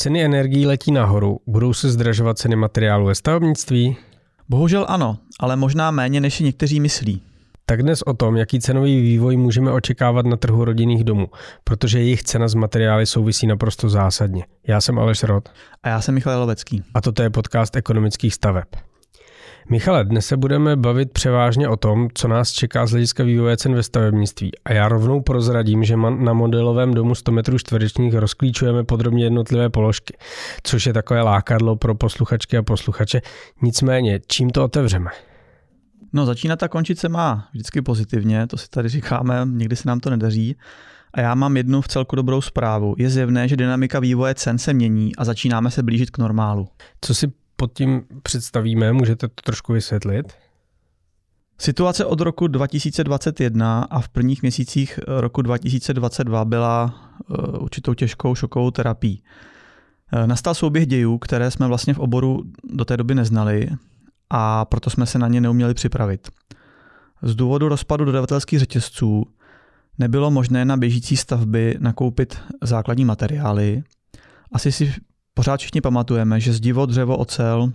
Ceny energií letí nahoru. Budou se zdražovat ceny materiálu ve stavebnictví? Bohužel ano, ale možná méně, než si někteří myslí. Tak dnes o tom, jaký cenový vývoj můžeme očekávat na trhu rodinných domů, protože jejich cena z materiály souvisí naprosto zásadně. Já jsem Aleš Rod. A já jsem Michal Lovecký. A toto je podcast ekonomických staveb. Michale, dnes se budeme bavit převážně o tom, co nás čeká z hlediska vývoje cen ve stavebnictví. A já rovnou prozradím, že na modelovém domu 100 metrů čtverečních rozklíčujeme podrobně jednotlivé položky, což je takové lákadlo pro posluchačky a posluchače. Nicméně, čím to otevřeme? No začínat a končit se má vždycky pozitivně, to si tady říkáme, někdy se nám to nedaří. A já mám jednu v celku dobrou zprávu. Je zjevné, že dynamika vývoje cen se mění a začínáme se blížit k normálu. Co si pod tím představíme? Můžete to trošku vysvětlit? Situace od roku 2021 a v prvních měsících roku 2022 byla uh, určitou těžkou šokovou terapií. Uh, nastal souběh dějů, které jsme vlastně v oboru do té doby neznali a proto jsme se na ně neuměli připravit. Z důvodu rozpadu dodavatelských řetězců nebylo možné na běžící stavby nakoupit základní materiály. Asi si pořád všichni pamatujeme, že zdivo, dřevo, ocel,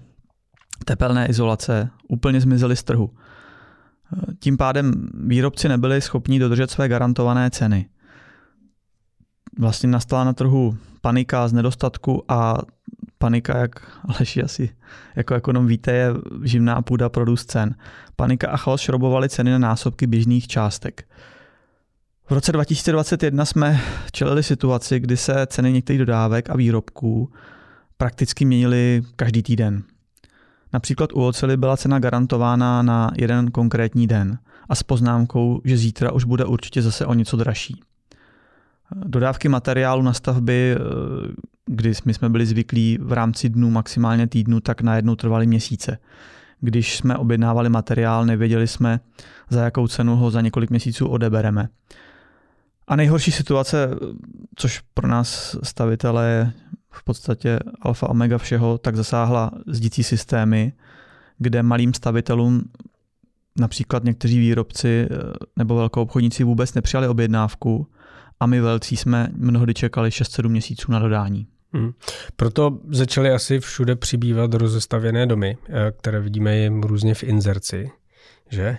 tepelné izolace úplně zmizely z trhu. Tím pádem výrobci nebyli schopni dodržet své garantované ceny. Vlastně nastala na trhu panika z nedostatku a panika, jak Aleši asi jako ekonom víte, je živná půda pro růst cen. Panika a chaos šrobovaly ceny na násobky běžných částek. V roce 2021 jsme čelili situaci, kdy se ceny některých dodávek a výrobků prakticky měnily každý týden. Například u oceli byla cena garantována na jeden konkrétní den a s poznámkou, že zítra už bude určitě zase o něco dražší. Dodávky materiálu na stavby, kdy my jsme byli zvyklí v rámci dnů, maximálně týdnu, tak najednou trvaly měsíce. Když jsme objednávali materiál, nevěděli jsme, za jakou cenu ho za několik měsíců odebereme. A nejhorší situace, což pro nás stavitele v podstatě alfa omega všeho, tak zasáhla zdící systémy, kde malým stavitelům například někteří výrobci eh, nebo velkou obchodníci vůbec nepřijali objednávku a my velcí jsme mnohdy čekali 6-7 měsíců na dodání. Hmm. Proto začaly asi všude přibývat rozestavěné domy, eh, které vidíme jim různě v inzerci, že?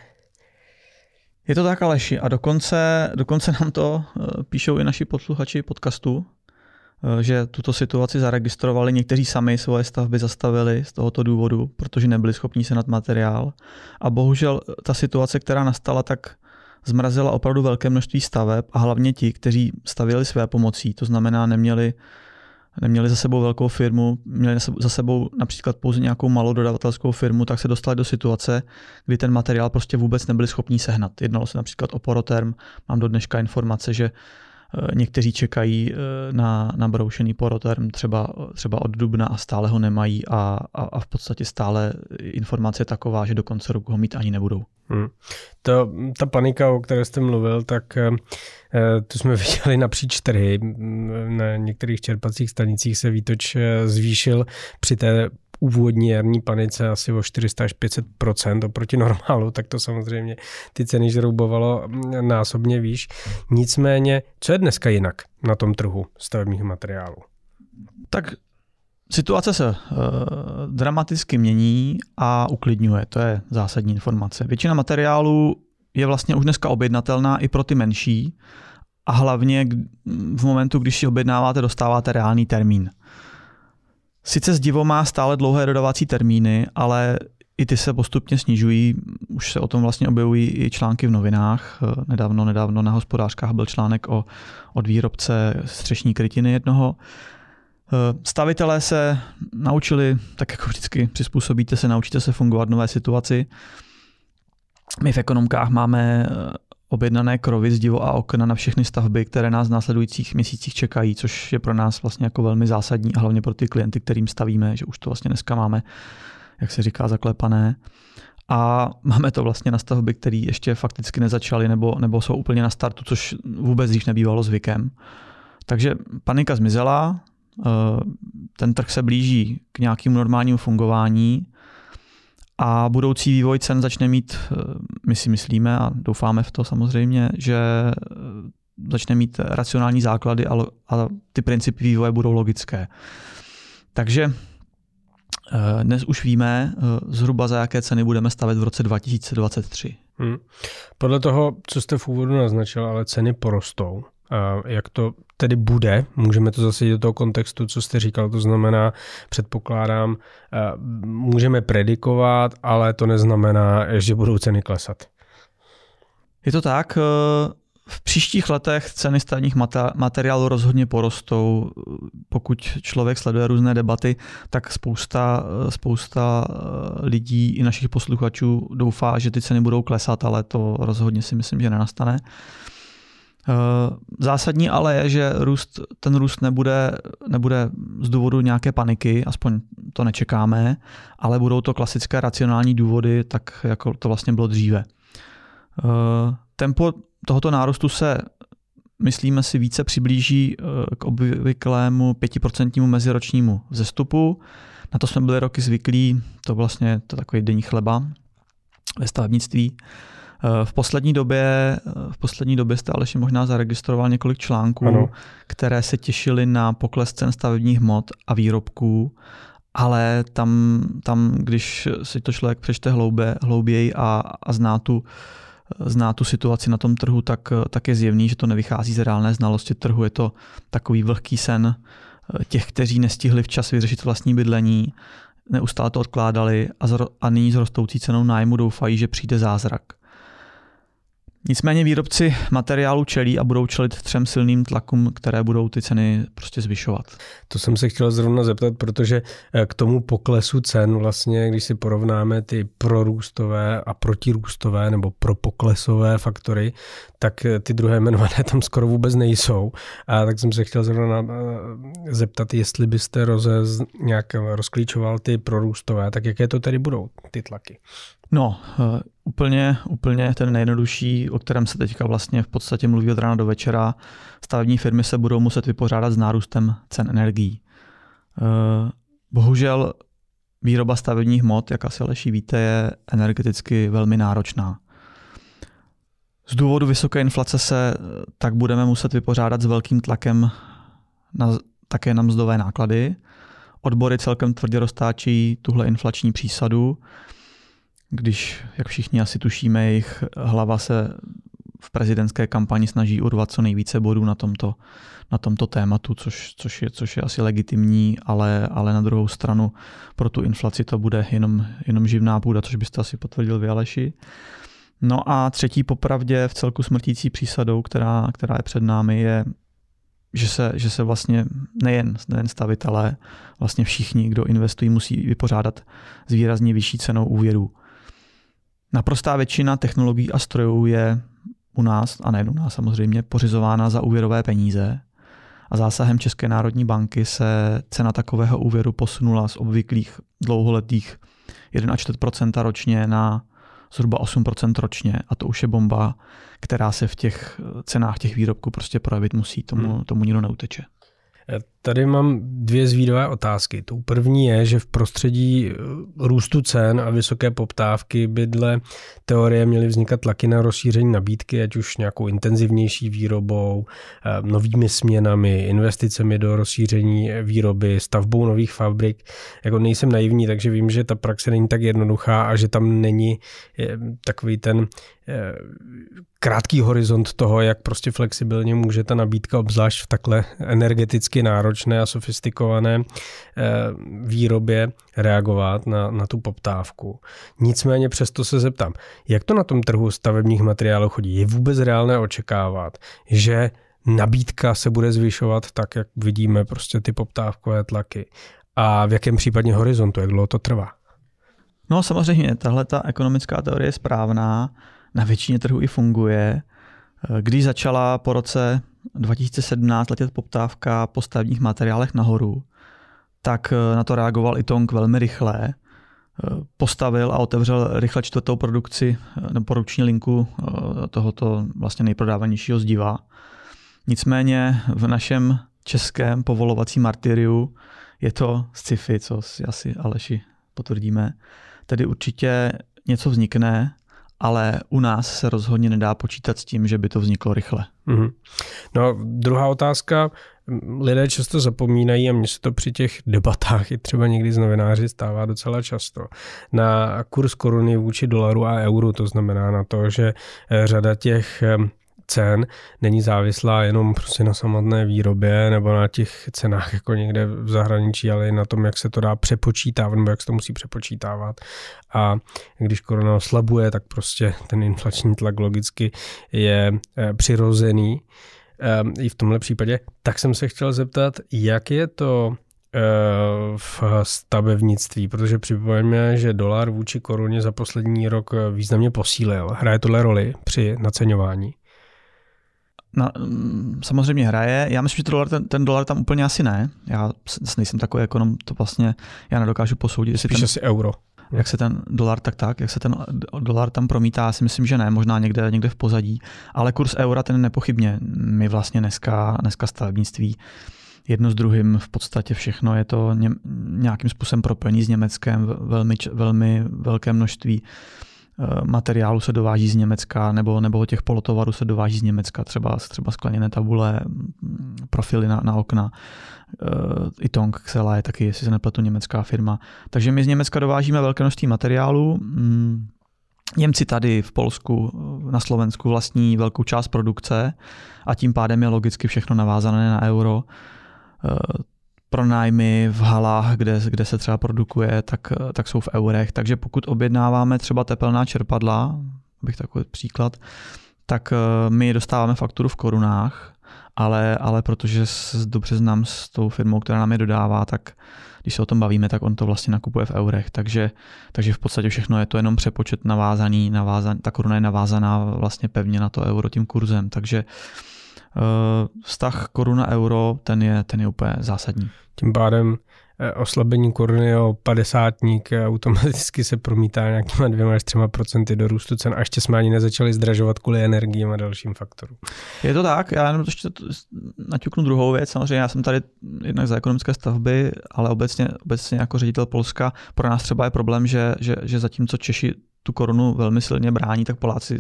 Je to tak, Aleši, a dokonce, dokonce nám to eh, píšou i naši posluchači podcastu, že tuto situaci zaregistrovali, někteří sami svoje stavby zastavili z tohoto důvodu, protože nebyli schopni se nad materiál. A bohužel ta situace, která nastala, tak zmrazila opravdu velké množství staveb a hlavně ti, kteří stavěli své pomocí, to znamená neměli neměli za sebou velkou firmu, měli za sebou například pouze nějakou malou dodavatelskou firmu, tak se dostali do situace, kdy ten materiál prostě vůbec nebyli schopni sehnat. Jednalo se například o poroterm, mám do dneška informace, že Eh, někteří čekají eh, na, na broušený poroterm třeba, třeba od dubna a stále ho nemají a, a, a v podstatě stále informace je taková, že do konce roku ho mít ani nebudou. Hmm. To, ta panika, o které jste mluvil, tak eh, tu jsme viděli napříč trhy. Na některých čerpacích stanicích se výtoč zvýšil při té úvodní jarní panice asi o 400 až 500% oproti normálu, tak to samozřejmě ty ceny žroubovalo násobně výš. Nicméně, co je dneska jinak na tom trhu stavebních materiálů? Tak Situace se uh, dramaticky mění a uklidňuje, to je zásadní informace. Většina materiálů je vlastně už dneska objednatelná i pro ty menší a hlavně v momentu, když si objednáváte, dostáváte reálný termín. Sice zdivo má stále dlouhé dodavací termíny, ale i ty se postupně snižují. Už se o tom vlastně objevují i články v novinách. Nedávno, nedávno na hospodářkách byl článek o, od výrobce střešní krytiny jednoho. Stavitelé se naučili, tak jako vždycky přizpůsobíte se, naučíte se fungovat v nové situaci. My v ekonomkách máme objednané krovy, zdivo a okna na všechny stavby, které nás v následujících měsících čekají, což je pro nás vlastně jako velmi zásadní a hlavně pro ty klienty, kterým stavíme, že už to vlastně dneska máme, jak se říká, zaklepané. A máme to vlastně na stavby, které ještě fakticky nezačaly nebo, nebo jsou úplně na startu, což vůbec dřív nebývalo zvykem. Takže panika zmizela, eh, ten trh se blíží k nějakému normálnímu fungování a budoucí vývoj cen začne mít, eh, my si myslíme a doufáme v to samozřejmě, že eh, začne mít racionální základy a, ty principy vývoje budou logické. Takže eh, dnes už víme zhruba za jaké ceny budeme stavět v roce 2023. Hmm. Podle toho, co jste v úvodu naznačil, ale ceny porostou. Jak to tedy bude? Můžeme to zase do toho kontextu, co jste říkal, to znamená, předpokládám, můžeme predikovat, ale to neznamená, že budou ceny klesat. Je to tak, eh, v příštích letech ceny stavních materiálů rozhodně porostou. Pokud člověk sleduje různé debaty, tak spousta, eh, spousta eh, lidí i našich posluchačů doufá, že ty ceny budou klesat, ale to rozhodně si myslím, že nenastane. Zásadní ale je, že růst, ten růst nebude, nebude z důvodu nějaké paniky, aspoň to nečekáme, ale budou to klasické racionální důvody, tak jako to vlastně bylo dříve. Tempo tohoto nárůstu se, myslíme si, více přiblíží k obvyklému 5% meziročnímu vzestupu. Na to jsme byli roky zvyklí, to vlastně to takový denní chleba ve stavebnictví. V poslední době, v poslední době jste Aleši možná zaregistroval několik článků, ano. které se těšily na pokles cen stavebních hmot a výrobků, ale tam, tam když si to člověk přečte hloubě, hlouběji a, a zná tu zná tu situaci na tom trhu, tak, tak je zjevný, že to nevychází z reálné znalosti trhu. Je to takový vlhký sen těch, kteří nestihli včas vyřešit vlastní bydlení, neustále to odkládali a, zro, a nyní s rostoucí cenou nájmu doufají, že přijde zázrak. Nicméně výrobci materiálu čelí a budou čelit třem silným tlakům, které budou ty ceny prostě zvyšovat. To jsem se chtěl zrovna zeptat, protože eh, k tomu poklesu cen vlastně, když si porovnáme ty prorůstové a protirůstové nebo propoklesové faktory, tak eh, ty druhé jmenované tam skoro vůbec nejsou. A tak jsem se chtěl zrovna eh, zeptat, jestli byste rozez, nějak rozklíčoval ty prorůstové, tak jaké to tedy budou, ty tlaky? No, úplně, úplně ten nejjednodušší, o kterém se teďka vlastně v podstatě mluví od rána do večera, stavební firmy se budou muset vypořádat s nárůstem cen energií. Uh, bohužel výroba stavebních hmot, jak asi Leší víte, je energeticky velmi náročná. Z důvodu vysoké inflace se tak budeme muset vypořádat s velkým tlakem na, také na mzdové náklady. Odbory celkem tvrdě roztáčí tuhle inflační přísadu když, jak všichni asi tušíme, jejich hlava se v prezidentské kampani snaží urvat co nejvíce bodů na tomto, na tomto tématu, což, což, je, což je asi legitimní, ale, ale na druhou stranu pro tu inflaci to bude jenom, jenom živná půda, což byste asi potvrdil vy, Aleši. No a třetí popravdě v celku smrtící přísadou, která, která je před námi, je, že se, že se vlastně nejen, nejen stavitelé, vlastně všichni, kdo investují, musí vypořádat s výrazně vyšší cenou úvěrů. Naprostá většina technologií a strojů je u nás, a nejen u nás samozřejmě, pořizována za úvěrové peníze. A zásahem České národní banky se cena takového úvěru posunula z obvyklých dlouholetých 1,4% ročně na zhruba 8% ročně a to už je bomba, která se v těch cenách těch výrobků prostě projevit musí, tomu, hmm. tomu nikdo neuteče. Tady mám dvě zvídové otázky. Tou první je, že v prostředí eh, růstu cen a vysoké poptávky by dle teorie měly vznikat tlaky na rozšíření nabídky, ať už nějakou intenzivnější výrobou, eh, novými směnami, investicemi do rozšíření výroby, stavbou nových fabrik. Jako nejsem naivní, takže vím, že ta praxe není tak jednoduchá a že tam není eh, takový ten krátký horizont toho, jak prostě flexibilně může ta nabídka, obzvlášť v takhle energeticky náročné a sofistikované eh, výrobě, reagovat na, na tu poptávku. Nicméně přesto se zeptám, jak to na tom trhu stavebních materiálů chodí? Je vůbec reálné očekávat, že nabídka se bude zvyšovat tak, jak vidíme prostě ty poptávkové tlaky? A v jakém případně horizontu, jak dlouho to trvá? No samozřejmě, tahle ta ekonomická teorie je správná na většině trhu i funguje. Když začala po roce 2017 letět poptávka po stavebních materiálech nahoru, tak na to reagoval i Tong velmi rychle. Postavil a otevřel rychle čtvrtou produkci nebo produkční linku eh, tohoto vlastně nejprodávanějšího zdiva. Nicméně v našem českém povolovacím martyriu je to sci-fi, co si asi Aleši potvrdíme. Tedy určitě něco vznikne, ale u nás se rozhodně nedá počítat s tím, že by to vzniklo rychle. Mm-hmm. No, druhá otázka. Lidé často zapomínají, a mně se to při těch debatách i třeba někdy z novináři stává docela často, na kurz koruny vůči dolaru a euru. To znamená na to, že eh, řada těch eh, cen není závislá jenom prostě na samotné výrobě nebo na těch cenách jako někde v zahraničí, ale i na tom, jak se to dá přepočítávat nebo jak se to musí přepočítávat. A když korona oslabuje, tak prostě ten inflační tlak logicky je eh, přirozený ehm, i v tomhle případě. Tak jsem se chtěl zeptat, jak je to eh, v stavebnictví, protože připomeňme, že dolar vůči koruně za poslední rok významně posílil. Hraje tohle roli při naceňování? Na, samozřejmě hraje. Já myslím, že dolar, ten, ten dolar tam úplně asi ne. Já nejsem takový ekonom, to vlastně já nedokážu posoudit. Spíš ten, asi euro. Jak se ten dolar tak tak, jak se ten dolar tam promítá, já si myslím, že ne, možná někde, někde v pozadí. Ale kurz eura ten nepochybně. My vlastně dneska, dneska stavebnictví jedno s druhým v podstatě všechno je to ně, nějakým způsobem propojení s Německem, velmi, velmi velké množství materiálu se dováží z Německa nebo, nebo těch polotovarů se dováží z Německa, třeba, třeba skleněné tabule, mm, profily na, na okna. Eh, I Tong Xela je taky, jestli se nepletu, německá firma. Takže my z Německa dovážíme velké množství materiálu. Mm, Němci tady v Polsku, eh, na Slovensku vlastní velkou část produkce a tím pádem je logicky všechno navázané na euro pronájmy v halách, kde, kde se třeba produkuje, tak, tak jsou v eurech. Takže pokud objednáváme třeba tepelná čerpadla, bych takový příklad, tak eh, my dostáváme fakturu v korunách, ale, ale protože se dobře znám s tou firmou, která nám je dodává, tak když se o tom bavíme, tak on to vlastně nakupuje v eurech. Takže, takže v podstatě všechno je to jenom přepočet navázaný, navázaný ta koruna je navázaná vlastně pevně na to euro tím kurzem. Takže Eh, vztah koruna-euro, ten je, ten je úplně zásadní. Tím pádem eh, oslabení koruny o padesátník automaticky se promítá nějakýma dvěma až třema procenty do růstu cen a ještě jsme ani nezačali zdražovat kvůli energiím a dalším faktorům. Je to tak, já jenom ještě naťuknu druhou věc, samozřejmě já jsem tady jednak za ekonomické stavby, ale obecně, obecně jako ředitel Polska, pro nás třeba je problém, že, že, že zatímco Češi tu korunu velmi silně brání, tak Poláci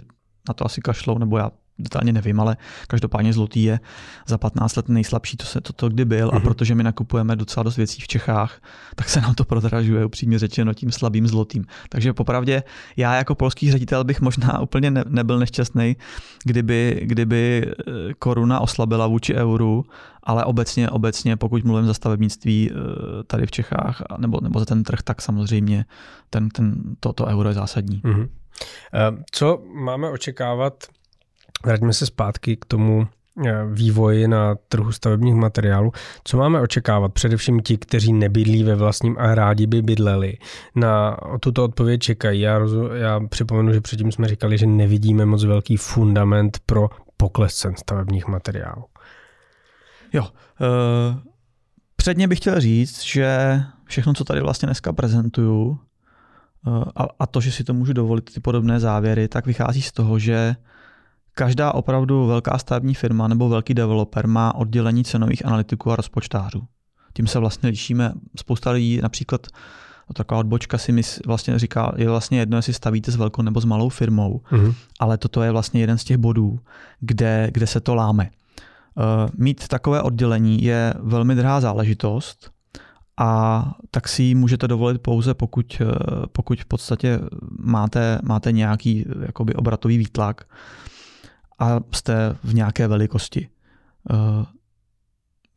na to asi kašlou, nebo já detailně nevím, ale každopádně zlotý je za 15 let nejslabší, to se to, to kdy byl mm-hmm. a mhm. protože my nakupujeme docela dost věcí v Čechách, tak se nám to prodražuje upřímně řečeno tím slabým zlotým. Takže popravdě já jako polský ředitel bych možná úplně ne, nebyl nešťastný, kdyby, kdyby eh, koruna oslabila vůči euru, ale obecně, obecně pokud mluvím za stavebnictví eh, tady v Čechách nebo, nebo za ten trh, tak samozřejmě ten, ten, to, to euro je zásadní. Mm-hmm. Co máme očekávat Vraťme se zpátky k tomu eh, vývoji na trhu stavebních materiálů. Co máme očekávat? Především ti, kteří nebydlí ve vlastním a rádi by bydleli. Na tuto odpověď čekají. Já, rozu, já připomenu, že předtím jsme říkali, že nevidíme moc velký fundament pro pokles cen stavebních materiálů. Jo. Uh, předně bych chtěl říct, že všechno, co tady vlastně dneska prezentuju, uh, a, a to, že si to můžu dovolit, ty podobné závěry, tak vychází z toho, že Každá opravdu velká stavební firma nebo velký developer má oddělení cenových analytiků a rozpočtářů. Tím se vlastně lišíme. Spousta lidí například taková odbočka si mis, vlastně říká, je vlastně jedno, jestli stavíte s velkou nebo s malou firmou, mm-hmm. ale toto je vlastně jeden z těch bodů, kde, kde se to láme. Uh, mít takové oddělení je velmi drahá záležitost a tak si ji můžete dovolit pouze, pokud, eh, pokud v podstatě máte, máte nějaký jakoby obratový výtlak a jste v nějaké velikosti. Eh,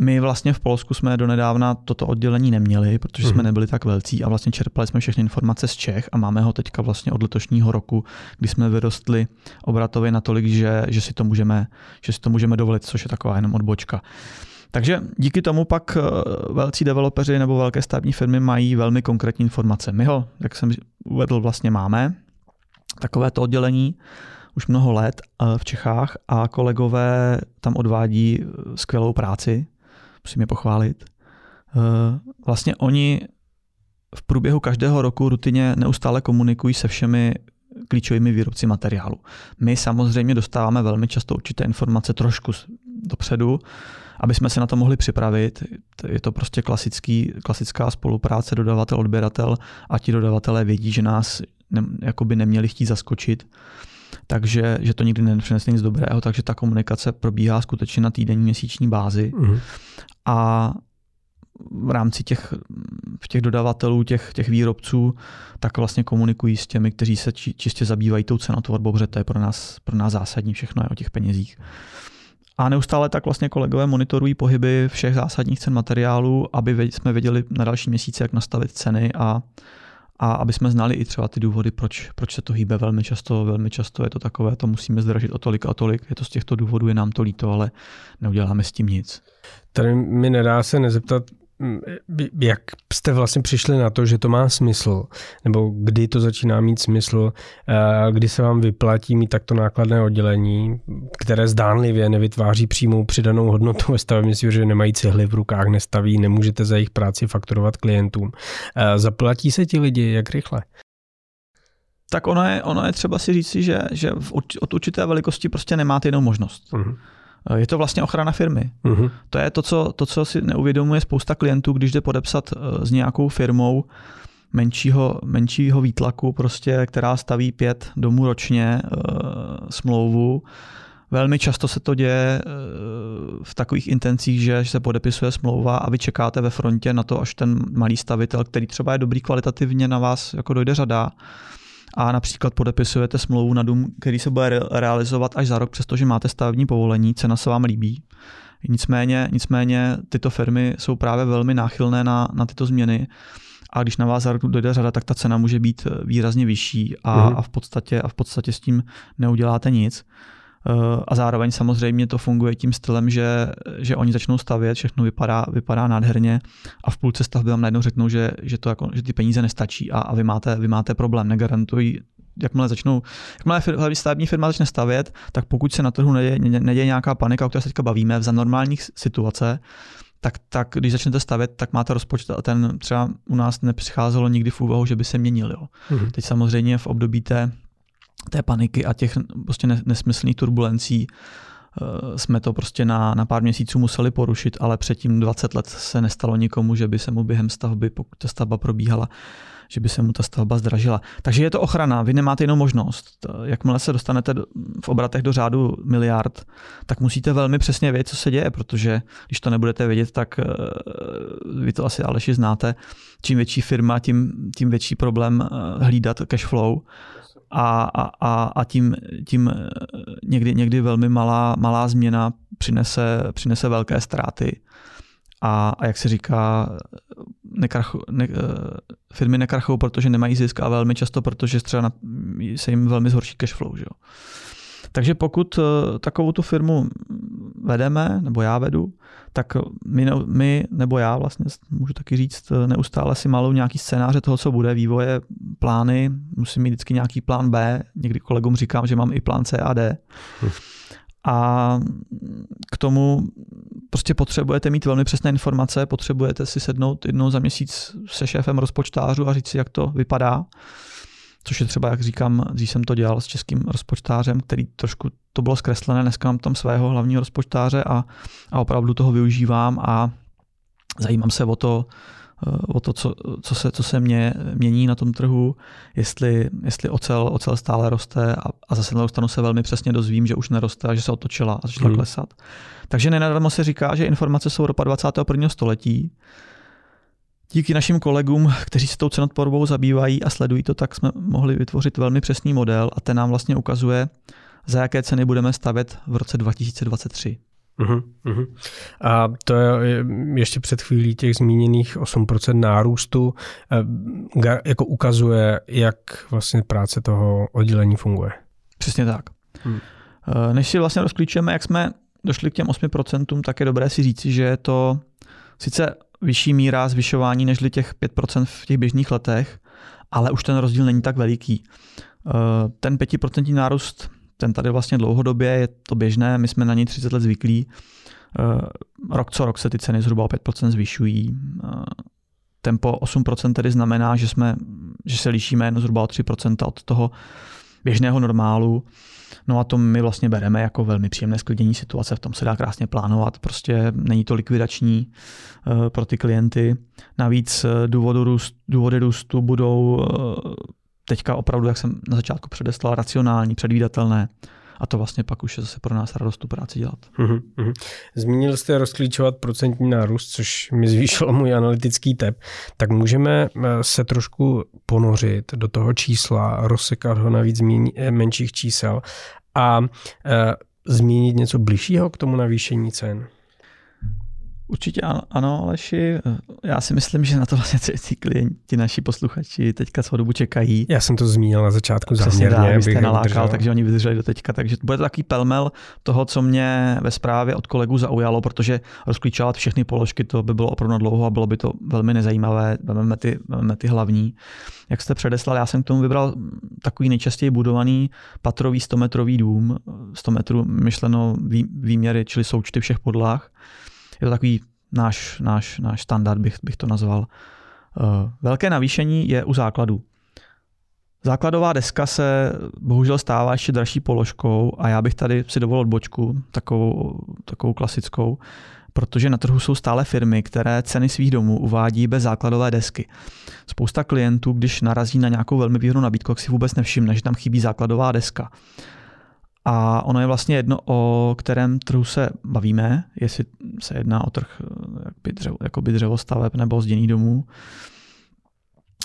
my vlastně v Polsku jsme donedávna toto oddělení neměli, protože jsme mhm. nebyli tak velcí a vlastně čerpali jsme všechny informace z Čech a máme ho teďka vlastně od letošního roku, kdy jsme vyrostli obratově natolik, že, že, si to můžeme, že si to můžeme dovolit, což je taková jenom odbočka. Takže díky tomu pak eh, velcí developeři nebo velké stavební firmy mají velmi konkrétní informace. My ho, jak jsem uvedl, vlastně máme, takovéto oddělení už mnoho let eh, v Čechách a kolegové tam odvádí eh, skvělou práci, musím je pochválit. Eh, vlastně oni v průběhu každého roku rutině neustále komunikují se všemi klíčovými výrobci materiálu. My samozřejmě dostáváme velmi často určité informace trošku dopředu, aby jsme se na to mohli připravit. Je to prostě klasický, klasická spolupráce dodavatel-odběratel a ti dodavatelé vědí, že nás ne, jakoby neměli chtít zaskočit. Takže že to nikdy nepřinese nic dobrého, takže ta komunikace probíhá skutečně na týdenní měsíční bázi. Mm. A v rámci těch, v těch dodavatelů, těch, těch výrobců, tak vlastně komunikují s těmi, kteří se či, čistě zabývají tou cenotvorbou, protože to je pro nás, pro nás zásadní, všechno je o těch penězích. A neustále tak vlastně kolegové monitorují pohyby všech zásadních cen materiálů, aby jsme věděli na další měsíce, jak nastavit ceny a, a aby jsme znali i třeba ty důvody, proč, proč se to hýbe velmi často. Velmi často je to takové, to musíme zdražit o tolik a tolik. Je to z těchto důvodů, je nám to líto, ale neuděláme s tím nic. Tady mi nedá se nezeptat, jak jste vlastně přišli na to, že to má smysl, nebo kdy to začíná mít smysl, kdy se vám vyplatí mít takto nákladné oddělení, které zdánlivě nevytváří přímou přidanou hodnotu ve stavebnictví, že nemají cihly v rukách, nestaví, nemůžete za jejich práci fakturovat klientům. Zaplatí se ti lidi, jak rychle? Tak ono je, ono je třeba si říci, že, že od určité velikosti prostě nemáte jinou možnost. Uh-huh. Je to vlastně ochrana firmy. Uh-huh. To je to co, to, co si neuvědomuje spousta klientů, když jde podepsat eh, s nějakou firmou menšího, menšího výtlaku, prostě, která staví pět domů ročně uh, smlouvu. Velmi často se to děje v takových intencích, že se podepisuje smlouva a vy čekáte ve frontě na to, až ten malý stavitel, který třeba je dobrý kvalitativně, na vás jako dojde řada a například podepisujete smlouvu na dům, který se bude realizovat až za rok, přestože máte stavební povolení, cena se vám líbí. Nicméně, nicméně tyto firmy jsou právě velmi náchylné na, na tyto změny a když na vás za rok dojde řada, tak ta cena může být výrazně vyšší a, mm. a, v, podstatě, a v podstatě s tím neuděláte nic. Eh, a zároveň samozřejmě to funguje tím stylem, že, že oni začnou stavět, všechno vypadá, vypadá nádherně a v půlce stavby vám najednou řeknou, že, že, to jako, že ty peníze nestačí a, a vy, máte, vy máte problém, negarantují jakmile začnou, jakmile hlavní stavební firma začne stavět, tak pokud se na trhu neděje, neděje nějaká panika, o které se teďka bavíme, za normálních situace, tak, tak když začnete stavět, tak máte rozpočet a ten třeba u nás nepřicházelo nikdy v úvahu, že by se měnil. Jo. Mm-hmm. Teď samozřejmě v období té té paniky a těch prostě nesmyslných turbulencí eh, jsme to prostě na, na pár měsíců museli porušit, ale předtím 20 let se nestalo nikomu, že by se mu během stavby, pokud ta stavba probíhala, že by se mu ta stavba zdražila. Takže je to ochrana, vy nemáte jinou možnost. Jakmile se dostanete v obratech do řádu miliard, tak musíte velmi přesně vědět, co se děje, protože když to nebudete vědět, tak eh, vy to asi Aleši znáte, čím větší firma, tím, tím větší problém eh, hlídat cash flow a, a, a tím, tím někdy, někdy velmi malá, malá změna přinese, přinese velké ztráty. A, a jak se říká, nekrachu, ne, firmy nekrachují, protože nemají zisk a velmi často, protože třeba na, se jim velmi zhorší cash flow. Že jo. Takže pokud eh, takovou tu firmu vedeme, nebo já vedu, tak my, my, nebo já vlastně můžu taky říct, eh, neustále si malu nějaký scénáře toho, co bude, vývoje, plány, musím mít vždycky nějaký plán B, někdy kolegům říkám, že mám i plán C a D. A k tomu prostě potřebujete mít velmi přesné informace, potřebujete si sednout jednou za měsíc se šéfem rozpočtářů a říct si, jak to vypadá což je třeba, jak říkám, když jsem to dělal s českým rozpočtářem, který trošku to bylo zkreslené, dneska mám tam svého hlavního rozpočtáře a, a opravdu toho využívám a zajímám se o to, eh, o to, co, co se, co se mě, mění na tom trhu, jestli, jestli ocel, ocel stále roste a, a zase na stranu se velmi přesně dozvím, že už neroste a že se otočila a začala hmm. klesat. Takže nenadarmo se říká, že informace jsou ropa 21. století Díky našim kolegům, kteří se tou cenotvorbou zabývají a sledují to, tak jsme mohli vytvořit velmi přesný model a ten nám vlastně ukazuje, za jaké ceny budeme stavět v roce 2023. Uhum, uhum. A to je ještě před chvílí těch zmíněných 8% nárůstu eh, jako ukazuje, jak vlastně práce toho oddělení funguje. Přesně tak. Hmm. Eh, než si vlastně rozklíčujeme, jak jsme došli k těm 8%, tak je dobré si říci, že je to sice vyšší míra zvyšování než těch 5% v těch běžných letech, ale už ten rozdíl není tak veliký. Eh, ten 5% nárůst, ten tady vlastně dlouhodobě je to běžné, my jsme na něj 30 let zvyklí. Eh, rok co rok se ty ceny zhruba o 5% zvyšují. Eh, tempo 8% tedy znamená, že, jsme, že se lišíme jen zhruba o 3% od toho běžného normálu. No a to my vlastně bereme jako velmi příjemné sklidnění situace, v tom se dá krásně plánovat, prostě není to likvidační uh, pro ty klienty. Navíc uh, důvody, růst, důvody růstu budou uh, teďka opravdu, jak jsem na začátku předeslal, racionální, předvídatelné a to vlastně pak už je zase pro nás radost tu práci dělat. Mm-hmm. Zmínil jste rozklíčovat procentní nárůst, což mi zvýšilo můj analytický tep. Tak můžeme eh, se trošku ponořit do toho čísla, rozsekat ho na víc eh, menších čísel a e, zmínit něco bližšího k tomu navýšení cen? Určitě ano, Aleši. Já si myslím, že na to vlastně ty klienti, naši posluchači teďka svou dobu čekají. Já jsem to zmínil na začátku záměrně. Přesně jste nalakal, takže oni vydrželi do teďka. Takže bude to takový pelmel toho, co mě ve zprávě od kolegů zaujalo, protože rozklíčovat všechny položky, to by bylo opravdu dlouho a bylo by to velmi nezajímavé. Vememe ty, vememe ty hlavní. Jak jste předeslal, já jsem k tomu vybral takový nejčastěji budovaný patrový 100-metrový dům, 100 metrů myšleno výměry, čili součty všech podlah je to takový náš, náš, náš standard, bych, bych to nazval. Eh, velké navýšení je u základů. Základová deska se bohužel stává ještě dražší položkou a já bych tady si dovolil odbočku, takovou, takovou klasickou, protože na trhu jsou stále firmy, které ceny svých domů uvádí bez základové desky. Spousta klientů, když narazí na nějakou velmi výhodnou nabídku, si vůbec nevšimne, že tam chybí základová deska. A ono je vlastně jedno, o kterém trhu se bavíme, jestli se jedná o trh dřevo, jako by dřevostaveb nebo zděný domů.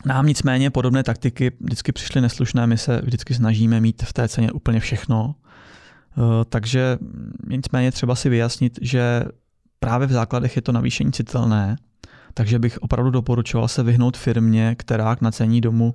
Nám nicméně podobné taktiky vždycky přišly neslušné, my se vždycky snažíme mít v té ceně úplně všechno. E, takže nicméně třeba si vyjasnit, že právě v základech je to navýšení citelné, takže bych opravdu doporučoval se vyhnout firmě, která k nacení domu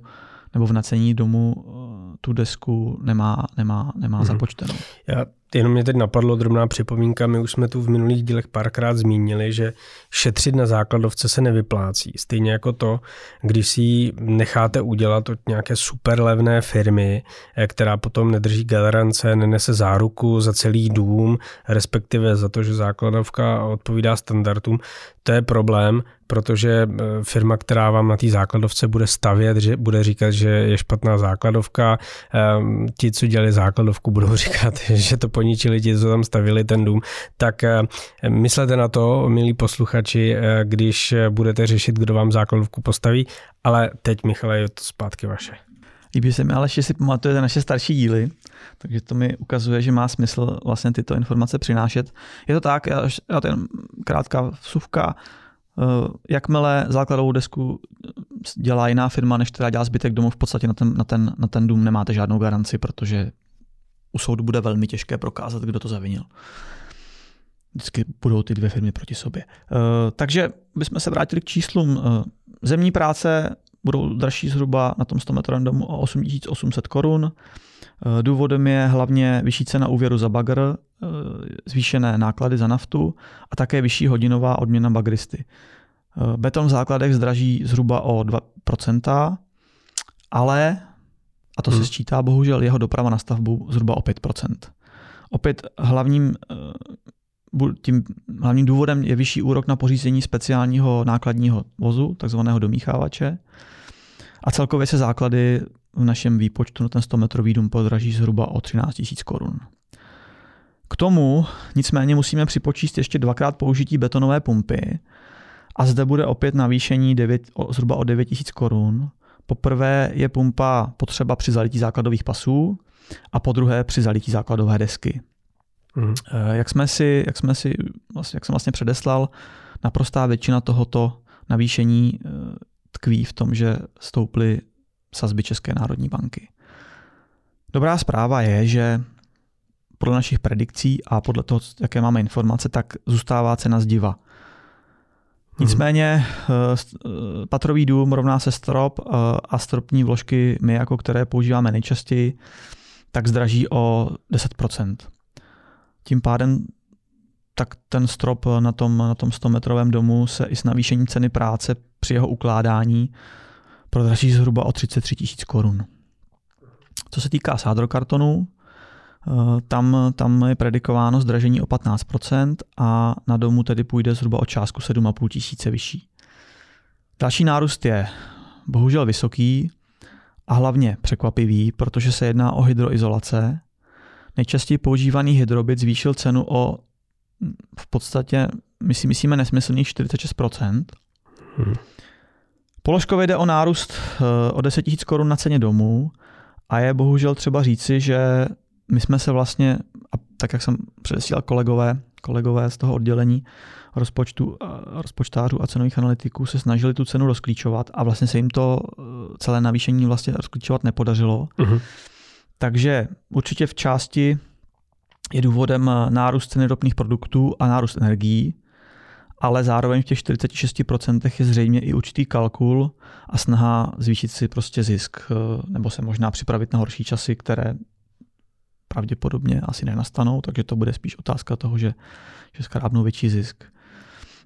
nebo v nacení domu eh, tu desku nemá, nemá, nemá mm-hmm. započtenou. Já jenom mě teď napadlo drobná připomínka, my už jsme tu v minulých dílech párkrát zmínili, že šetřit na základovce se nevyplácí. Stejně jako to, když si ji necháte udělat od nějaké super levné firmy, eh, která potom nedrží garance, nenese záruku za celý dům, respektive za to, že základovka odpovídá standardům, to je problém, protože eh, firma, která vám na té základovce bude stavět, že bude říkat, že je špatná základovka, ehm, ti, co dělali základovku, budou říkat, že to poničili ti, co tam stavili ten dům, tak eh, myslete na to, milí posluchači, eh, když budete řešit, kdo vám základovku postaví, ale teď, Michale, je to zpátky vaše. Líbí se mi ale, že si pamatujete naše starší díly, takže to mi ukazuje, že má smysl vlastně tyto informace přinášet. Je to tak, já ten krátká vsuvka, Eh, jakmile základovou desku dělá jiná firma, než která dělá zbytek domu, v podstatě na ten, na, ten, na ten dům nemáte žádnou garanci, protože u soudu bude velmi těžké prokázat, kdo to zavinil. Vždycky budou ty dvě firmy proti sobě. Uh, takže bychom se vrátili k číslům. Zemní práce budou dražší zhruba na tom 100 metrovém domu o 8800 korun. Důvodem je hlavně vyšší cena úvěru za bagr, zvýšené náklady za naftu a také vyšší hodinová odměna bagristy. Beton v základech zdraží zhruba o 2%, ale, a to hmm. se sčítá bohužel, jeho doprava na stavbu zhruba o 5%. Opět hlavním, tím hlavním důvodem je vyšší úrok na pořízení speciálního nákladního vozu, takzvaného domíchávače. A celkově se základy v našem výpočtu na ten 100 metrový dům podraží zhruba o 13 000 korun. K tomu nicméně musíme připočíst ještě dvakrát použití betonové pumpy a zde bude opět navýšení 9, zhruba o 9 000 korun. Poprvé je pumpa potřeba při zalití základových pasů a po druhé při zalití základové desky. Mm. Jak jsme si, jak jsme si, vlastně, jak jsem vlastně předeslal, naprostá většina tohoto navýšení eh, tkví v tom, že stouply sazby České národní banky. Dobrá zpráva je, že podle našich predikcí a podle toho, jaké máme informace, tak zůstává cena zdiva. Mhm. Nicméně eh, patrový dům rovná se strop a stropní vložky my, jako které používáme nejčastěji, tak zdraží o 10%. Tím pádem tak ten strop na tom, na tom 100 metrovém domu se i s navýšením ceny práce při jeho ukládání prodraží zhruba o 33 tisíc korun. Co se týká sádrokartonů, eh, tam, tam je predikováno zdražení o 15% a na domu tedy půjde zhruba o částku 7,5 tisíce vyšší. Další nárůst je bohužel vysoký a hlavně překvapivý, protože se jedná o hydroizolace. Nejčastěji používaný hydrobit zvýšil cenu o v podstatě, my si myslíme, nesmyslných 46%. Hmm. Položkově jde o nárůst eh, o 10 000 korun na ceně domů a je bohužel třeba říci, že my jsme se vlastně, a tak jak jsem předesílal kolegové, kolegové z toho oddělení rozpočtu, rozpočtářů a cenových analytiků se snažili tu cenu rozklíčovat a vlastně se jim to eh, celé navýšení vlastně rozklíčovat nepodařilo. Uh-huh. Takže určitě v části je důvodem nárůst ceny ropných produktů a nárůst energií, ale zároveň v těch 46% je zřejmě i určitý kalkul a snaha zvýšit si prostě zisk, eh, nebo se možná připravit na horší časy, které pravděpodobně asi nenastanou, takže to bude spíš otázka toho, že, že skrábnou větší zisk.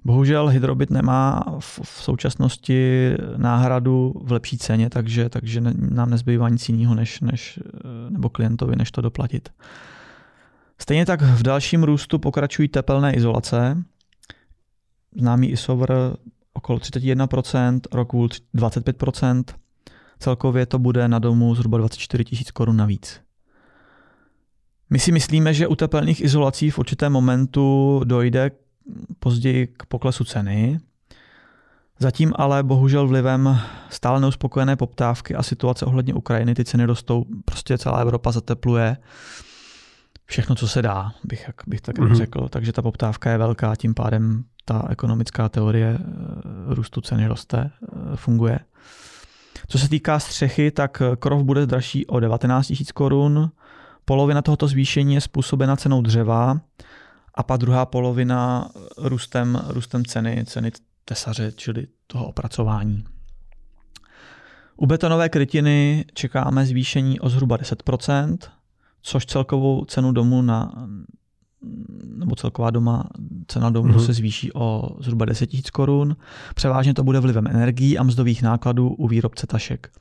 Bohužel hydrobit nemá v, v současnosti náhradu v lepší ceně, takže, takže nám nezbývá nic jiného, než, než, eh, nebo klientovi, než to doplatit. Stejně tak v dalším růstu pokračují tepelné izolace. Známý ISOVR okolo 31%, Rockwool 25%. Celkově to bude na domu zhruba 24 000 korun navíc. My si myslíme, že u tepelných izolací v určitém momentu dojde později k poklesu ceny. Zatím ale bohužel vlivem stále neuspokojené poptávky a situace ohledně Ukrajiny ty ceny rostou, prostě celá Evropa zatepluje všechno, co se dá, bych, bych tak mm-hmm. řekl. Takže ta poptávka je velká, tím pádem ta ekonomická teorie eh, růstu ceny roste, eh, funguje. Co se týká střechy, tak krov bude dražší o 19 000 korun. Polovina tohoto zvýšení je způsobena cenou dřeva a pak druhá polovina růstem, růstem ceny, ceny tesaře, čili toho opracování. U betonové krytiny čekáme zvýšení o zhruba 10%, což celkovou cenu domu na nebo celková doma, cena domu mm-hmm. se zvýší o zhruba 10 000 korun. Převážně to bude vlivem energií a mzdových nákladů u výrobce tašek.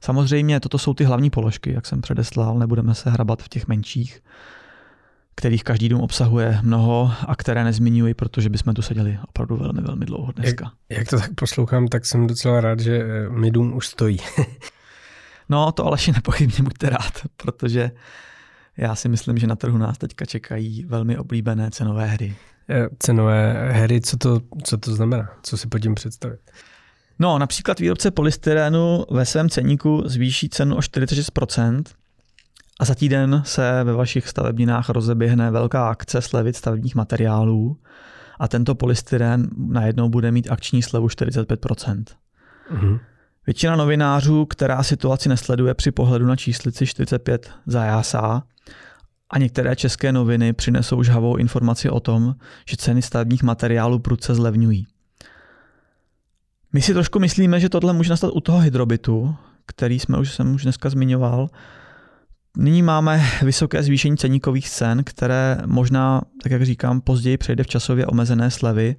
Samozřejmě toto jsou ty hlavní položky, jak jsem předeslal, nebudeme se hrabat v těch menších, kterých každý dům obsahuje mnoho a které nezmiňuji, protože bychom tu seděli opravdu velmi, velmi dlouho dneska. Jak, jak to tak poslouchám, tak jsem docela rád, že eh, mi dům už stojí. no to Aleši nepochybně buďte rád, protože já si myslím, že na trhu nás teďka čekají velmi oblíbené cenové hry. Eh, cenové hry, co to, co to znamená? Co si pod tím představit? No, například výrobce polystyrenu ve svém ceníku zvýší cenu o 46% a za týden se ve vašich stavebninách rozeběhne velká akce slevit stavebních materiálů a tento polystyren najednou bude mít akční slevu 45%. Mm-hmm. Většina novinářů, která situaci nesleduje při pohledu na číslici 45 zajásá a některé české noviny přinesou žhavou informaci o tom, že ceny stavebních materiálů prudce zlevňují. My si trošku myslíme, že tohle může nastat u toho hydrobitu, který jsme už, jsem už dneska zmiňoval. Nyní máme vysoké zvýšení ceníkových cen, které možná, tak jak říkám, později přejde v časově omezené slevy,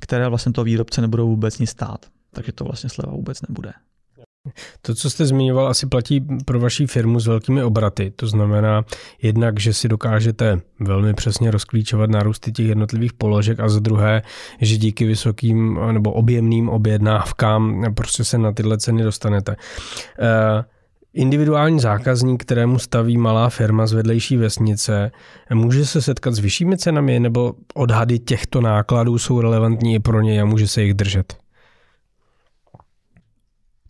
které vlastně toho výrobce nebudou vůbec nic stát. Takže to vlastně sleva vůbec nebude. To, co jste zmiňoval, asi platí pro vaši firmu s velkými obraty. To znamená jednak, že si dokážete velmi přesně rozklíčovat nárůsty těch jednotlivých položek a za druhé, že díky vysokým nebo objemným objednávkám prostě se na tyhle ceny dostanete. Uh, Individuální zákazník, kterému staví malá firma z vedlejší vesnice, může se setkat s vyššími cenami nebo odhady těchto nákladů jsou relevantní i pro něj a může se jich držet?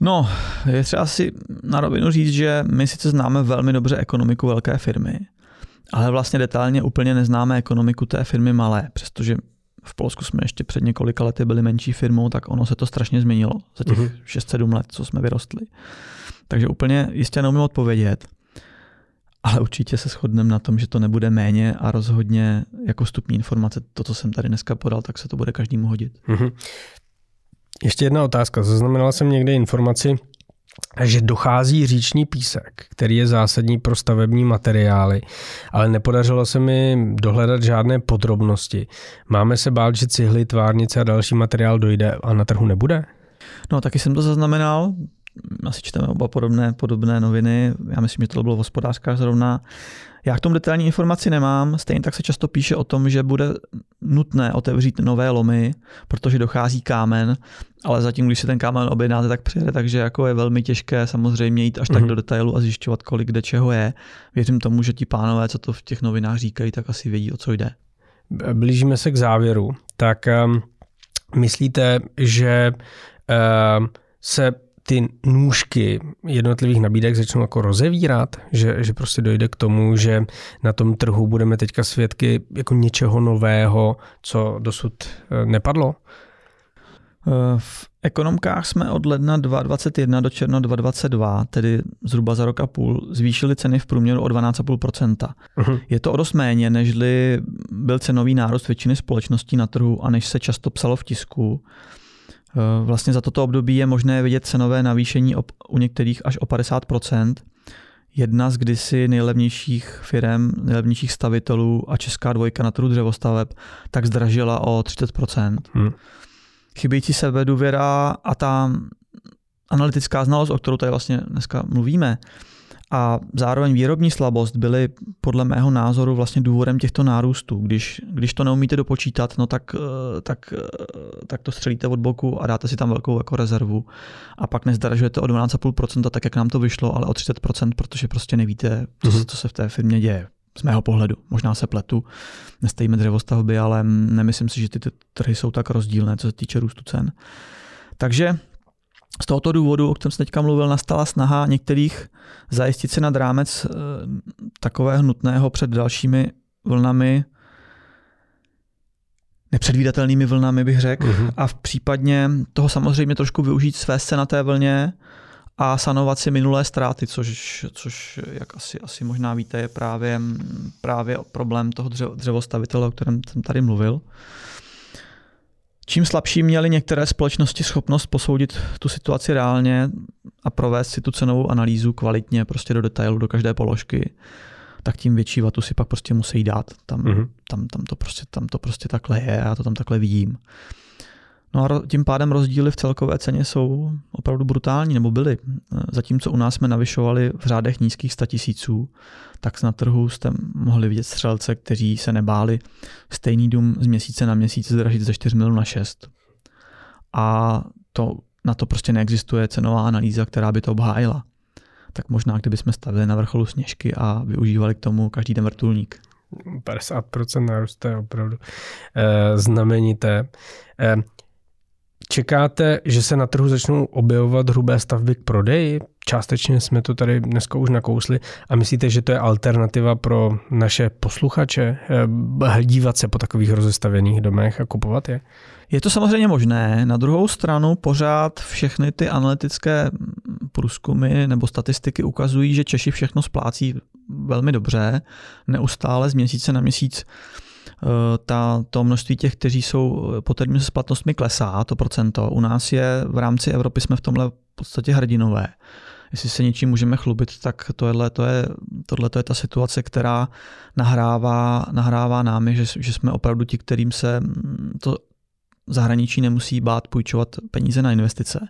No, je třeba si na rovinu říct, že my sice známe velmi dobře ekonomiku velké firmy, ale vlastně detailně úplně neznáme ekonomiku té firmy malé, přestože v Polsku jsme ještě před několika lety byli menší firmou, tak ono se to strašně změnilo za těch. Mhm. 6-7 let, co jsme vyrostli. Takže úplně jistě neumím odpovědět, ale určitě se shodneme na tom, že to nebude méně a rozhodně jako vstupní informace, to, co jsem tady dneska podal, tak se to bude každému hodit. Uh-huh. Ještě jedna otázka. Zaznamenala jsem někde informaci, že dochází říční písek, který je zásadní pro stavební materiály, ale nepodařilo se mi dohledat žádné podrobnosti. Máme se bát, že cihly, tvárnice a další materiál dojde a na trhu nebude? No, taky jsem to zaznamenal. Asi čteme oba podobné, podobné noviny. Já myslím, že to bylo v hospodářkách zrovna. Já k tomu detailní informaci nemám, stejně tak se často píše o tom, že bude nutné otevřít nové lomy, protože dochází kámen, ale zatím, když si ten kámen objednáte, tak přijede, takže jako je velmi těžké samozřejmě jít až tak mm-hmm. do detailu a zjišťovat, kolik kde čeho je. Věřím tomu, že ti pánové, co to v těch novinách říkají, tak asi vědí, o co jde. Blížíme se k závěru. Tak um, myslíte, že um, se ty nůžky jednotlivých nabídek začnou jako rozevírat, že, že prostě dojde k tomu, že na tom trhu budeme teďka svědky jako něčeho nového, co dosud eh, nepadlo? Eh, v ekonomkách jsme od ledna 2021 do června 2022, tedy zhruba za rok a půl, zvýšili ceny v průměru o 12,5%. Uh-huh. Je to o dost méně, nežli byl cenový nárůst většiny společností na trhu a než se často psalo v tisku. Eh, vlastně za toto období je možné vidět cenové navýšení u některých až o 50%. Jedna z kdysi nejlevnějších firm, nejlevnějších stavitelů a česká dvojka na trhu dřevostaveb tak zdražila o 30%. Hmm. Chybějící sebedůvěra a ta analytická znalost, o kterou tady vlastně dneska mluvíme, a zároveň výrobní slabost byly podle mého názoru vlastně důvodem těchto nárůstů. Když, když to neumíte dopočítat, no tak, eh, tak, eh, tak to střelíte od boku a dáte si tam velkou jako rezervu a pak nezdražujete o 12,5%, tak jak nám to vyšlo, ale o 30%, protože prostě nevíte, co, mm-hmm. co se v té firmě děje. Z mého pohledu. Možná se pletu, nestejíme dřevostavby, ale nemyslím si, že ty trhy jsou tak rozdílné, co se týče růstu cen. Takže z tohoto důvodu, o kterém jsem teďka mluvil, nastala snaha některých zajistit se nad rámec eh, takového nutného před dalšími vlnami, nepředvídatelnými vlnami bych řekl, uh-huh. a v případně toho samozřejmě trošku využít své se na té vlně a sanovat si minulé ztráty, což, což jak asi, asi možná víte, je právě, právě problém toho dřevostavitele, o kterém jsem tady mluvil. Čím slabší měly některé společnosti schopnost posoudit tu situaci reálně a provést si tu cenovou analýzu kvalitně, prostě do detailu, do každé položky, tak tím větší vatu si pak prostě musí dát. Tam, mm-hmm. tam, tam, to prostě, tam to prostě takhle je, já to tam takhle vidím. No a tím pádem rozdíly v celkové ceně jsou opravdu brutální, nebo byly. Zatímco u nás jsme navyšovali v řádech nízkých statisíců, tak na trhu jste mohli vidět střelce, kteří se nebáli stejný dům z měsíce na měsíc zdražit ze 4 milionů na 6. A to, na to prostě neexistuje cenová analýza, která by to obhájila. Tak možná, kdybychom stavili na vrcholu sněžky a využívali k tomu každý den vrtulník. 50% nárůst, to je opravdu e, znamenité. E, Čekáte, že se na trhu začnou objevovat hrubé stavby k prodeji? Částečně jsme to tady dneska už nakousli a myslíte, že to je alternativa pro naše posluchače eh, dívat se po takových rozestavěných domech a kupovat je? Je to samozřejmě možné. Na druhou stranu pořád všechny ty analytické průzkumy nebo statistiky ukazují, že Češi všechno splácí velmi dobře, neustále z měsíce na měsíc ta, to množství těch, kteří jsou po termínu se splatnostmi klesá, to procento. U nás je v rámci Evropy jsme v tomhle v podstatě hrdinové. Jestli se něčím můžeme chlubit, tak tohle to je, tohle to je ta situace, která nahrává, nahrává námi, že, že jsme opravdu ti, kterým se mm, to zahraničí nemusí bát půjčovat peníze na investice.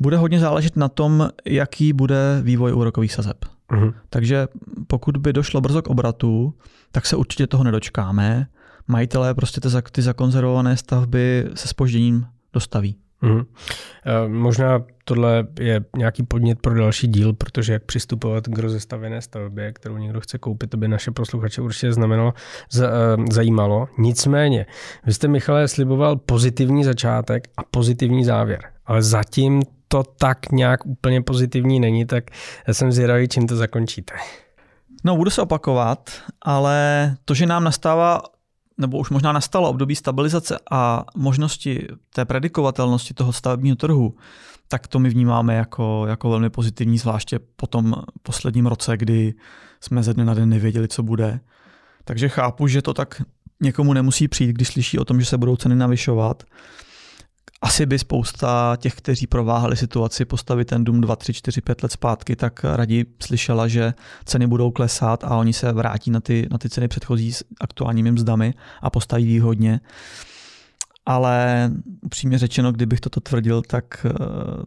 Bude hodně záležet na tom, jaký bude vývoj úrokových sazeb. Uh-huh. Takže pokud by došlo brzo k obratu, tak se určitě toho nedočkáme. Majitelé prostě ty, ty zakonzervované stavby se spožděním dostaví. Mm. Možná tohle je nějaký podnět pro další díl, protože jak přistupovat k rozestavěné stavbě, kterou někdo chce koupit, to by naše posluchače určitě znamenalo, eh, zajímalo. Nicméně, vy jste, Michale, sliboval pozitivní začátek a pozitivní závěr, ale zatím to tak nějak úplně pozitivní není, tak já jsem zvědavý, čím to zakončíte. No, budu se opakovat, ale to, že nám nastává nebo už možná nastalo období stabilizace a možnosti té predikovatelnosti toho stavebního trhu, tak to my vnímáme jako, jako velmi pozitivní, zvláště po tom posledním roce, kdy jsme ze dne na den nevěděli, co bude. Takže chápu, že to tak někomu nemusí přijít, když slyší o tom, že se budou ceny navyšovat asi by spousta těch, kteří prováhali situaci postavit ten dům 2, 3, 4, 5 let zpátky, tak raději slyšela, že ceny budou klesat a oni se vrátí na ty, na ty ceny předchozí s aktuálními mzdami a postaví výhodně. Ale upřímně řečeno, kdybych toto tvrdil, tak,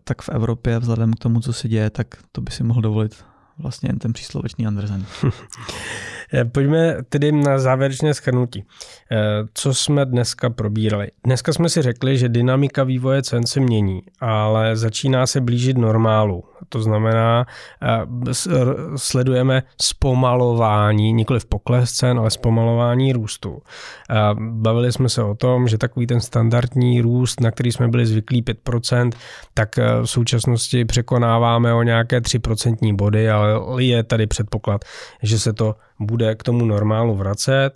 tak v Evropě, vzhledem k tomu, co se děje, tak to by si mohl dovolit vlastně jen ten příslovečný Andersen. Eh, pojďme tedy na závěrečné schrnutí. Eh, co jsme dneska probírali? Dneska jsme si řekli, že dynamika vývoje cen se mění, ale začíná se blížit normálu. To znamená, eh, sledujeme zpomalování, nikoli v pokles cen, ale zpomalování růstu. Bavili jsme se o tom, že takový ten standardní růst, na který jsme byli zvyklí 5%, tak v současnosti překonáváme o nějaké 3% body, ale je tady předpoklad, že se to bude k tomu normálu vracet.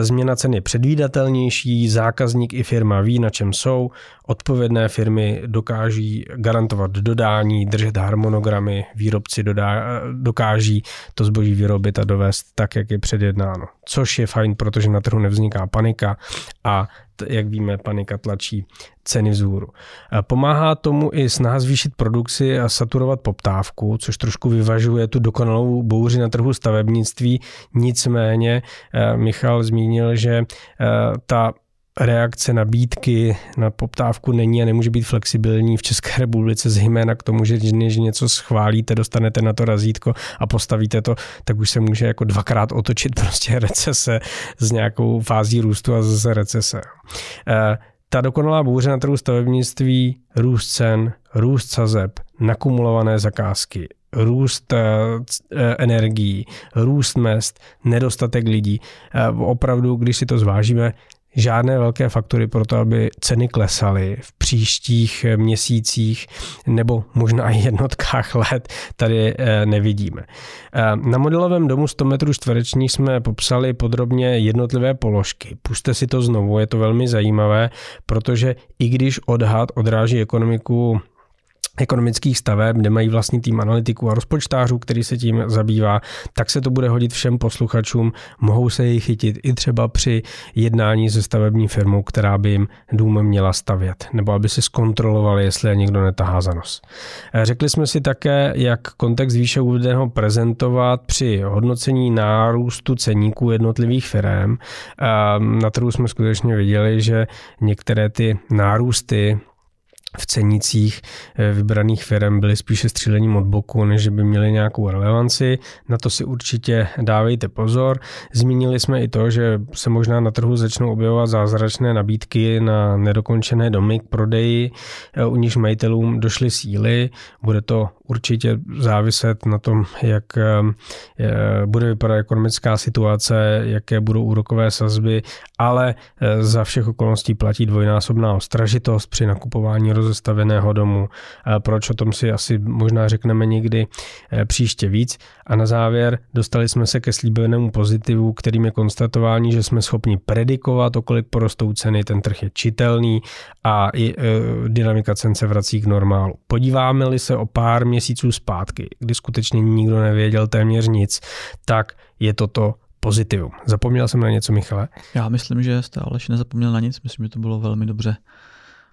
Změna cen je předvídatelnější, zákazník i firma ví, na čem jsou. Odpovědné firmy dokáží garantovat dodání, držet harmonogramy, výrobci dodá, dokáží to zboží vyrobit a dovést tak, jak je předjednáno. Což je fajn, protože na trhu nevzniká panika a jak víme, panika tlačí ceny vzhůru. Pomáhá tomu i snaha zvýšit produkci a saturovat poptávku, což trošku vyvažuje tu dokonalou bouři na trhu stavebnictví. Nicméně eh, Michal zmínil, že eh, ta reakce nabídky na poptávku není a nemůže být flexibilní v České republice, zejména k tomu, že když něco schválíte, dostanete na to razítko a postavíte to, tak už se může jako dvakrát otočit prostě recese s nějakou fází růstu a zase recese. Eh, ta dokonalá bouře na trhu stavebnictví, růst cen, růst sazeb, nakumulované zakázky, růst eh, eh, energií, růst mest, nedostatek lidí. Opravdu, když si to zvážíme, žádné velké faktory pro to, aby ceny klesaly v příštích měsících nebo možná i jednotkách let tady eh, nevidíme. Eh, na modelovém domu 100 metrů čtverečních jsme popsali podrobně jednotlivé položky. Puste si to znovu, je to velmi zajímavé, protože i když odhad odráží ekonomiku ekonomických staveb, kde mají vlastní tým analytiků a rozpočtářů, který se tím zabývá, tak se to bude hodit všem posluchačům. Mohou se jej chytit i třeba při jednání se stavební firmou, která by jim dům měla stavět, nebo aby si zkontrolovali, jestli je někdo netahá za nos. Řekli jsme si také, jak kontext výše uvedeného prezentovat při hodnocení nárůstu ceníků jednotlivých firm. Na trhu jsme skutečně viděli, že některé ty nárůsty v cenicích eh, vybraných firm byly spíše střílením od boku, než by měly nějakou relevanci. Na to si určitě dávejte pozor. Zmínili jsme i to, že se možná na trhu začnou objevovat zázračné nabídky na nedokončené domy k prodeji, eh, u níž majitelům došly síly. Bude to určitě záviset na tom, jak eh, bude vypadat ekonomická situace, jaké budou úrokové sazby, ale za všech okolností platí dvojnásobná ostražitost při nakupování rozestaveného domu. Proč o tom si asi možná řekneme někdy eh, příště víc. A na závěr dostali jsme se ke slíbenému pozitivu, kterým je konstatování, že jsme schopni predikovat, o kolik porostou ceny, ten trh je čitelný a i dynamika cen se vrací k normálu. Podíváme-li se o pár měsíců zpátky, kdy skutečně nikdo nevěděl téměř nic, tak je toto pozitivum. Zapomněl jsem na něco, Michale? Já myslím, že jste Aleš nezapomněl na nic, myslím, že to bylo velmi dobře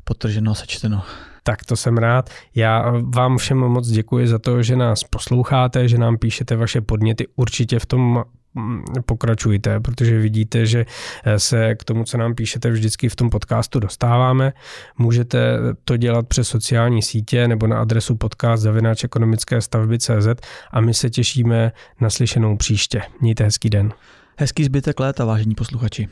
potrženo, sečteno. Tak to jsem rád. Já vám všem moc děkuji za to, že nás posloucháte, že nám píšete vaše podněty. Určitě v tom pokračujte, protože vidíte, že se k tomu, co nám píšete, vždycky v tom podcastu dostáváme. Můžete to dělat přes sociální sítě nebo na adresu podcast zavináč ekonomické stavby.cz a my se těšíme na slyšenou příště. Mějte hezký den. Hezký zbytek léta, vážení posluchači.